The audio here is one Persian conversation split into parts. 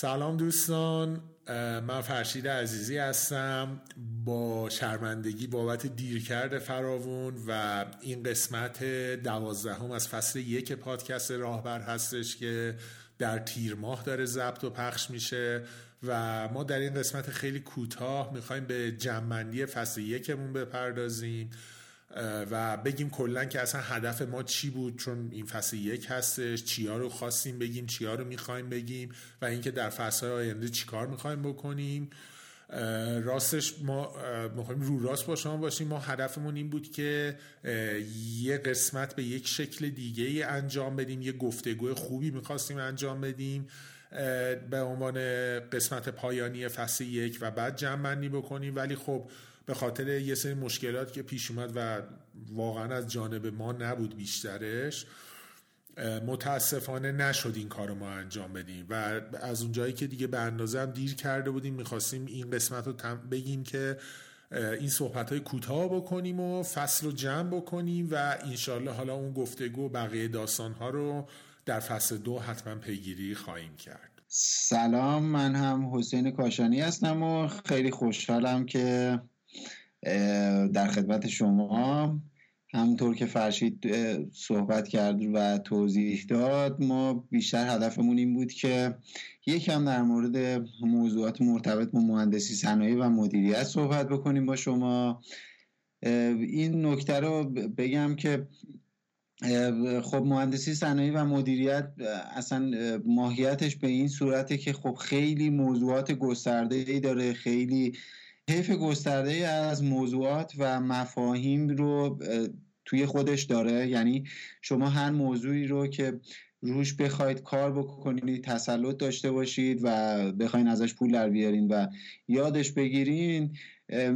سلام دوستان من فرشید عزیزی هستم. با شرمندگی بابت دیرکرد فراوون و این قسمت دوازدهم از فصل یک پادکست راهبر هستش که در تیر ماه داره ضبط و پخش میشه و ما در این قسمت خیلی کوتاه می‌خوایم به جمعندی فصل یکمون بپردازیم. و بگیم کلا که اصلا هدف ما چی بود چون این فصل یک هستش چیا رو خواستیم بگیم چیا رو می‌خوایم بگیم و اینکه در فصل آینده چیکار می‌خوایم بکنیم. راستش ما می‌خوایم رو راست با باشیم. ما هدفمون این بود که یه قسمت به یک شکل دیگه ای انجام بدیم یه گفتگو خوبی می‌خواستیم انجام بدیم به عنوان قسمت پایانی فصل یک و بعد جمع بندی بکنیم. ولی خب به خاطر یه سری مشکلات که پیش اومد و واقعا از جانب ما نبود بیشترش متاسفانه نشد این کار ما انجام بدیم و از اونجایی که دیگه به اندازه هم دیر کرده بودیم می‌خواستیم این قسمت رو بگیم که این صحبت های کوتاه بکنیم و فصل رو جمع بکنیم و انشالله حالا اون گفتگو بقیه داستان ها رو در فصل دو حتما پیگیری خواهیم کرد. سلام من هم حسین کاشانی هستم و خیلی خوشحالم که در خدمت شما. همونطور که فرشید صحبت کرد و توضیح داد ما بیشتر هدفمون این بود که یکم در مورد موضوعات مرتبط با مهندسی صنایع و مدیریت صحبت بکنیم با شما. این نکته رو بگم که خب مهندسی صنایع و مدیریت اصلا ماهیتش به این صورته که خب خیلی موضوعات گسترده ای داره خیلی حیف گسترده از موضوعات و مفاهیم رو توی خودش داره. یعنی شما هر موضوعی رو که روش بخواید کار بکنید تسلط داشته باشید و بخواین ازش پول در بیارین و یادش بگیرین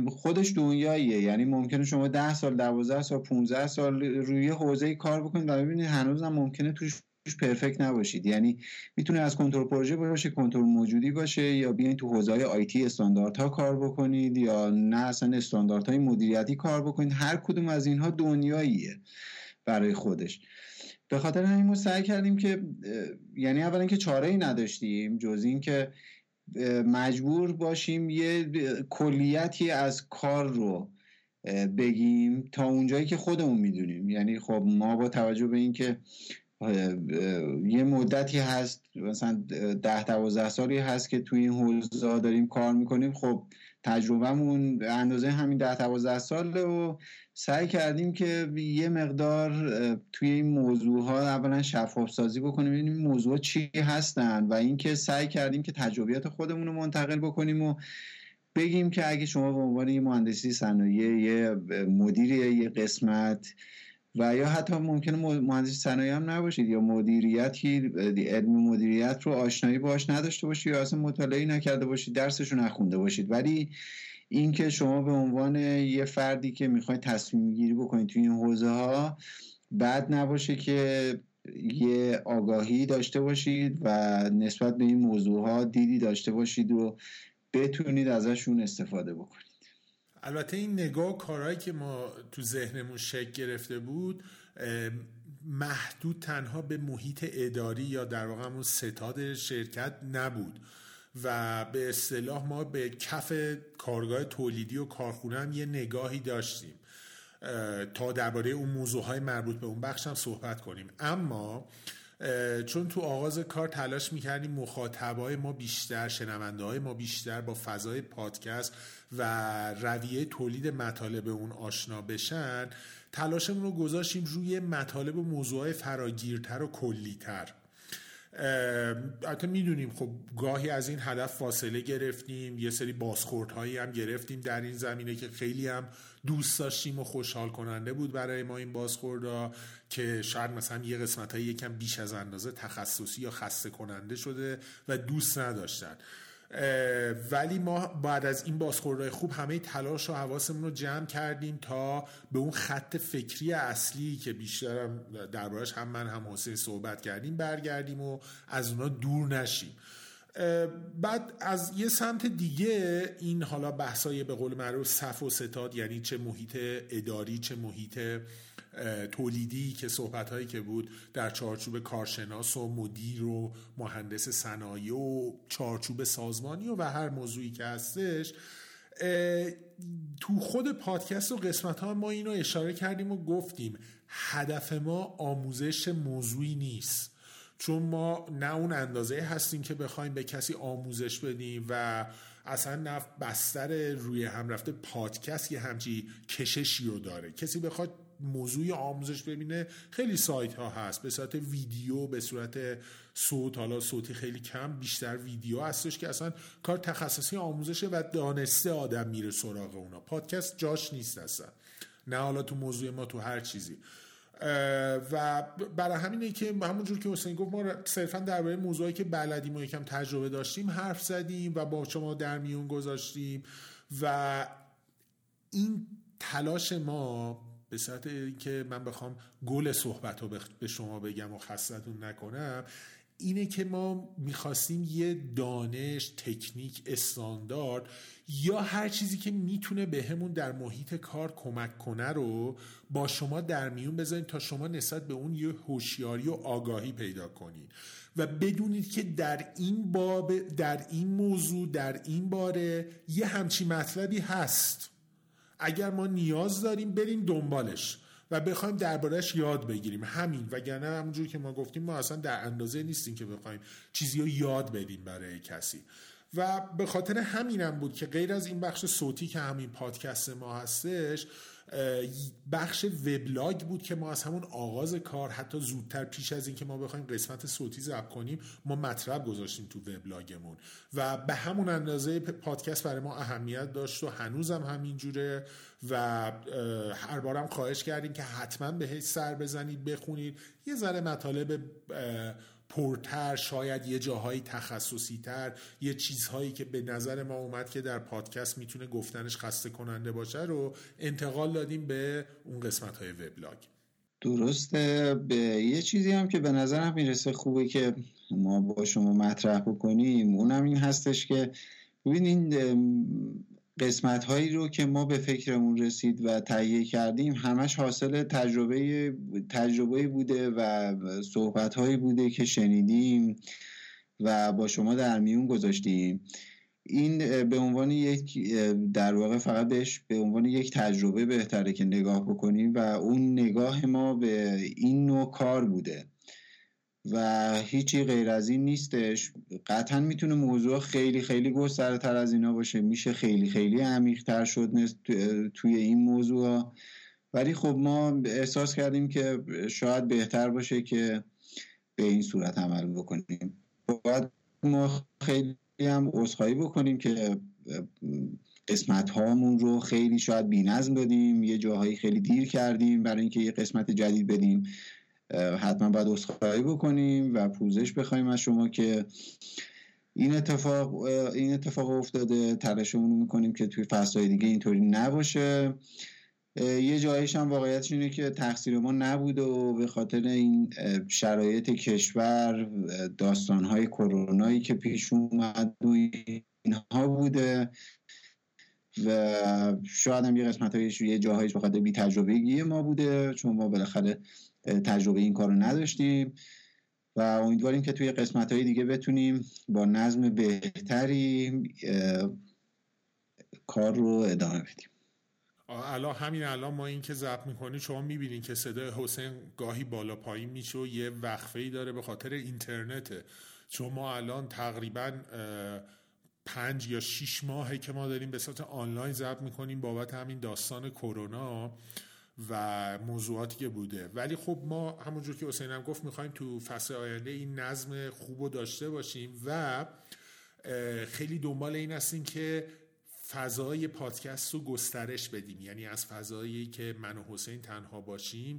خودش دنیاییه. یعنی ممکنه شما ده سال دوازده سال 15 سال روی حوزه کار بکنید و ببینید هنوز هم ممکنه توش پرفکت نباشید. یعنی می‌تونه از کنترل پروژه باشه کنترل موجودی باشه یا بیاین تو حوزه های آیتی استانداردها کار بکنید یا نه اصلا استانداردهای مدیریتی کار بکنید. هر کدوم از اینها دنیاییه برای خودش. به خاطر همین ما سعی کردیم که یعنی اولا که چاره ای نداشتیم جز این که مجبور باشیم یه کلیتی از کار رو بگیم تا اونجایی که خودمون می‌دونیم. یعنی خب ما با توجه به اینکه یه مدتی هست مثلا ده دوازده سالی هست که توی این حوزه داریم کار می‌کنیم. خب تجربهمون به اندازه همین ده دوازده ساله و سعی کردیم که یه مقدار توی این موضوع ها اولا شفاف سازی بکنیم این موضوع چی هستن و اینکه سعی کردیم که تجربیات خودمون رو منتقل بکنیم و بگیم که اگه شما به عنوان یه مهندسی صنایع یه مدیر یه قسمت و یا حتی ممکنه مهندسی صنایع هم نباشید یا مدیریتی علم مدیریت رو آشنایی باش نداشته باشید یا اصلا مطالعه نکرده باشید درسش رو نخونده باشید. ولی اینکه شما به عنوان یه فردی که می‌خواید تصمیم گیری بکنید توی این حوزه ها بعد نباشه که یه آگاهی داشته باشید و نسبت به این موضوع ها دیدی داشته باشید و بتونید ازشون استفاده بکنید. البته این نگاه کارهایی که ما تو ذهنمون شکل گرفته بود محدود تنها به محیط اداری یا در واقع همون ستاد شرکت نبود و به اصطلاح ما به کف کارگاه تولیدی و کارخونه هم یه نگاهی داشتیم. تا درباره اون موضوع مربوط به اون بخش هم صحبت کنیم. اما چون تو آغاز کار تلاش می‌کردیم مخاطبای ما بیشتر شنونده های ما بیشتر با فضای پادکست و رویه تولید مطالب اون آشنا بشن تلاشمون رو گذاشتیم روی مطالب و موضوعهای فراگیرتر و کلیتر. البته می‌دونیم خب گاهی از این هدف فاصله گرفتیم یه سری بازخوردهایی هم گرفتیم در این زمینه که خیلی هم دوست داشتیم و خوشحال کننده بود برای ما این بازخوردها که شاید مثلا یه قسمت های یکم بیش از اندازه تخصصی یا خسته کننده شده و دوست نداشتن. ولی ما بعد از این بازخوردهای خوب همه تلاش و حواسمون رو جمع کردیم تا به اون خط فکری اصلی که بیشتر دربارش هم من هم حسین صحبت کردیم برگردیم و از اونا دور نشیم. بعد از یه سمت دیگه این حالا بحثای به قول معروف صف و ستاد یعنی چه محیط اداری چه محیط تولیدی که صحبت هایی که بود در چارچوب کارشناس و مدیر و مهندس صنایع و چارچوب سازمانی و, و هر موضوعی که هستش تو خود پادکست و قسمت ها ما اینو اشاره کردیم و گفتیم هدف ما آموزش موضوعی نیست. چون ما نه اون اندازه هستیم که بخوایم به کسی آموزش بدیم و اصلا نفت بستر روی هم رفته پادکست یه همچی کششی رو داره. کسی بخواد موضوع آموزش ببینه خیلی سایت ها هست. به صورت ویدیو به صورت صوت حالا صوتی خیلی کم بیشتر ویدیو هستش که اصلا کار تخصصی آموزشه و دانسته آدم میره سراغ اونا. پادکست جاش نیست اصلا. نه حالا تو موضوع ما تو هر چیزی. و برای همینه که همونجور که حسین گفت ما صرفا درباره موضوعی که بلدیم و یکم تجربه داشتیم حرف زدیم و با شما در میون گذاشتیم و این تلاش ما به صورت اینکه من بخوام گل صحبت رو به شما بگم و خستتون نکنم اینه که ما می‌خواستیم یه دانش تکنیک استاندارد یا هر چیزی که می‌تونه بهمون به در محیط کار کمک کنه رو با شما در میون بذاریم تا شما نسبت به اون یه هوشیاری و آگاهی پیدا کنید و بدونید که در این باب در این موضوع در این باره یه همچی مطلبی هست. اگر ما نیاز داریم بریم دنبالش. و بخوایم دربارهش یاد بگیریم. همین وگرنه همونجور که ما گفتیم ما اصلا در اندازه نیستیم که بخوایم چیزی رو یاد بدیم برای کسی. و به خاطر همینم بود که غیر از این بخش صوتی که همین پادکست ما هستش بخش وبلاگ بود که ما از همون آغاز کار حتی زودتر پیش از اینکه ما بخوایم قسمت صوتی ضبط کنیم ما مطلب گذاشتیم تو وبلاگمون. و به همون اندازه پادکست برای ما اهمیت داشت و هنوزم همینجوره و هر بارم خواهش کردیم که حتما بهش سر بزنید بخونید. یه ذره مطالب پرتر شاید یه جاهایی تخصصی تر یه چیزهایی که به نظر ما اومد که در پادکست می‌تونه گفتنش خسته کننده باشه رو انتقال دادیم به اون قسمت های وبلاگ. درسته. به یه چیزی هم که به نظرم می‌رسه خوبه که ما با شما مطرح بکنیم اونم این هستش که ببینین قسمت هایی رو که ما به فکرمون رسید و تهیه کردیم همش حاصل تجربه تجربه بوده و صحبت هایی بوده که شنیدیم و با شما در میون گذاشتیم. این به عنوان یک در واقع فقط بهش به عنوان یک تجربه بهتره که نگاه بکنیم و اون نگاه ما به این نوع کار بوده. و هیچی غیر از این نیستش. قطعا می‌تونه موضوع خیلی خیلی گسترتر از اینا باشه. میشه خیلی خیلی عمیقتر شد توی این موضوع ولی خب ما احساس کردیم که شاید بهتر باشه که به این صورت عمل بکنیم. باید ما خیلی هم عذرخواهی بکنیم که قسمت هامون رو خیلی شاید بی نظم دادیم یه جاهایی خیلی دیر کردیم برای اینکه یه قسمت جدید بدیم. حتما باید اصخایی بکنیم و پوزش بخوایم از شما که این اتفاق این اتفاق افتاده تلاشمون رو می‌کنیم که توی فصلهای دیگه اینطوری نباشه. یه جایش هم واقعیتش اینه که تقصیر ما نبوده و به خاطر این شرایط کشور داستانهای کرونایی که پیش اومد و اینها بوده و شاید هم یه قسمت هایش یه جاهایش به خاطر بی تجربه ما بوده چون ما بالاخره تجربه این کار رو نداشتیم و امیدواریم که توی قسمت های دیگه بتونیم با نظم بهتری کار رو ادامه بدیم. الان همین الان ما این که ضبط می‌کنیم شما می‌بینین که صدای حسین گاهی بالا پایین میشه و یه وقفه ای داره به خاطر اینترنته چون ما الان تقریبا پنج یا شیش ماهه که ما داریم به صورت آنلاین ضبط می‌کنیم بابت همین داستان کرونا. و موضوعاتی که بوده. ولی خب ما همونجور که حسین هم گفت می‌خوایم تو فصل آینده این نظم خوب رو داشته باشیم و خیلی دنبال این هستیم که فضای پادکست رو گسترش بدیم. یعنی از فضایی که من و حسین تنها باشیم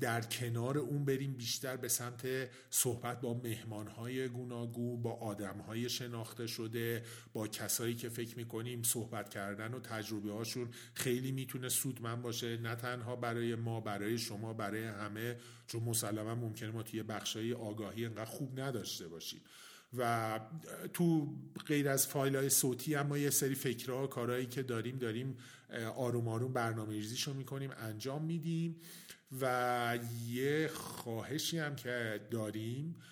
در کنار اون بریم بیشتر به سمت صحبت با مهمانهای گوناگون با آدمهای شناخته شده با کسایی که فکر می‌کنیم صحبت کردن و تجربه هاشون خیلی می‌تونه سودمند باشه نه تنها برای ما برای شما برای همه چون مسلما ممکنه ما توی بخشای آگاهی انقدر خوب نداشته باشیم. و تو غیر از فایل های صوتی اما یه سری فکرها کارهایی که داریم داریم آروم آروم برنامه ریزیشو می‌کنیم انجام میدیم. و یه خواهشی هم که داریم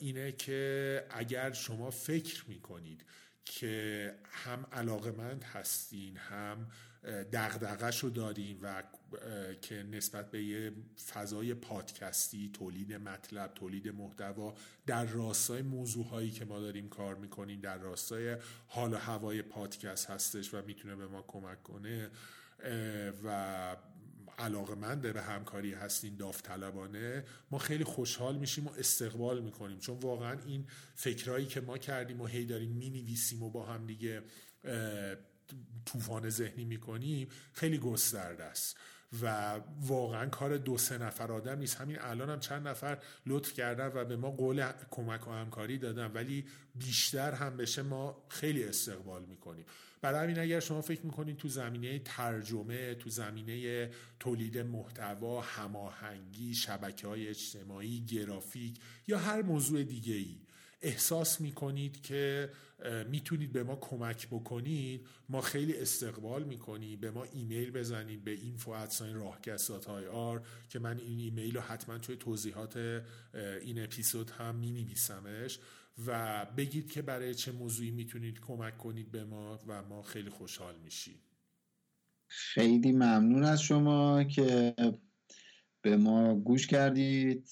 اینه که اگر شما فکر می‌کنید که هم علاقمند هستین هم دغدغش رو دارین و که نسبت به یه فضای پادکستی تولید مطلب تولید محتوا در راستای موضوع هایی که ما داریم کار می‌کنیم در راستای حال و هوای پادکست هستش و می‌تونه به ما کمک کنه و علاقمند به همکاری هستین داوطلبانه ما خیلی خوشحال میشیم و استقبال می‌کنیم. چون واقعا این فکرهایی که ما کردیم و هی داریم می‌نویسیم و با هم دیگه طوفان ذهنی می‌کنیم خیلی گسترده است. و واقعا کار دو سه نفر آدم نیست. همین الان هم چند نفر لطف کردن و به ما قول کمک و همکاری دادن. ولی بیشتر هم بشه ما خیلی استقبال می‌کنیم. برای همین اگر شما فکر می‌کنید تو زمینه ترجمه تو زمینه تولید محتوا هماهنگی شبکه های اجتماعی گرافیک یا هر موضوع دیگه ای احساس می‌کنید که می‌تونید به ما کمک بکنید ما خیلی استقبال می‌کنیم. به ما ایمیل بزنید به اینفو ادساین راهکسات های آر که من این ایمیل رو حتما توی توضیحات این اپیزود هم می و بگید که برای چه موضوعی می‌تونید کمک کنید به ما و ما خیلی خوشحال میشیم. خیلی ممنون از شما که به ما گوش کردید.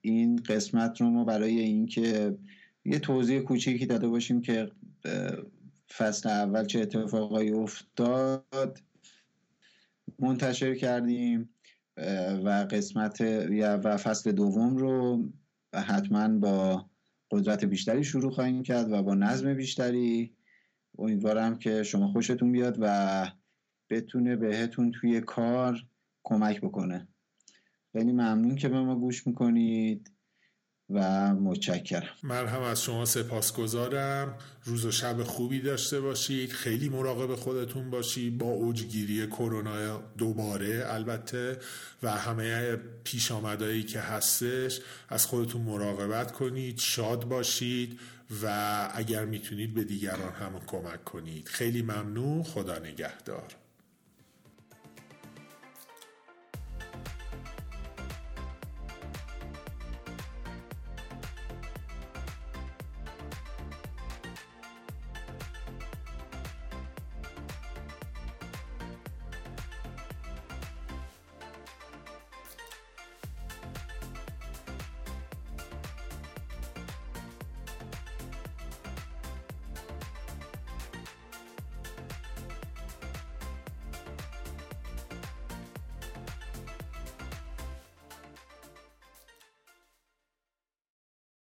این قسمت رو ما برای اینکه یه توضیح کوچیکی داده باشیم که فصل اول چه اتفاقایی افتاد منتشر کردیم و قسمت و فصل دوم رو حتما با قدرت بیشتری شروع خواهیم کرد و با نظم بیشتری امیدوارم که شما خوشتون بیاد و بتونه بهتون توی کار کمک بکنه. خیلی ممنون که به ما گوش می‌کنید. و متشکرم. من هم از شما سپاسگزارم. روز و شب خوبی داشته باشید. خیلی مراقب خودتون باشید. با اوجگیری کرونا دوباره البته و همه پیش آمدایی که هستش از خودتون مراقبت کنید شاد باشید و اگر می‌تونید به دیگران هم کمک کنید. خیلی ممنون. خدا نگهدار.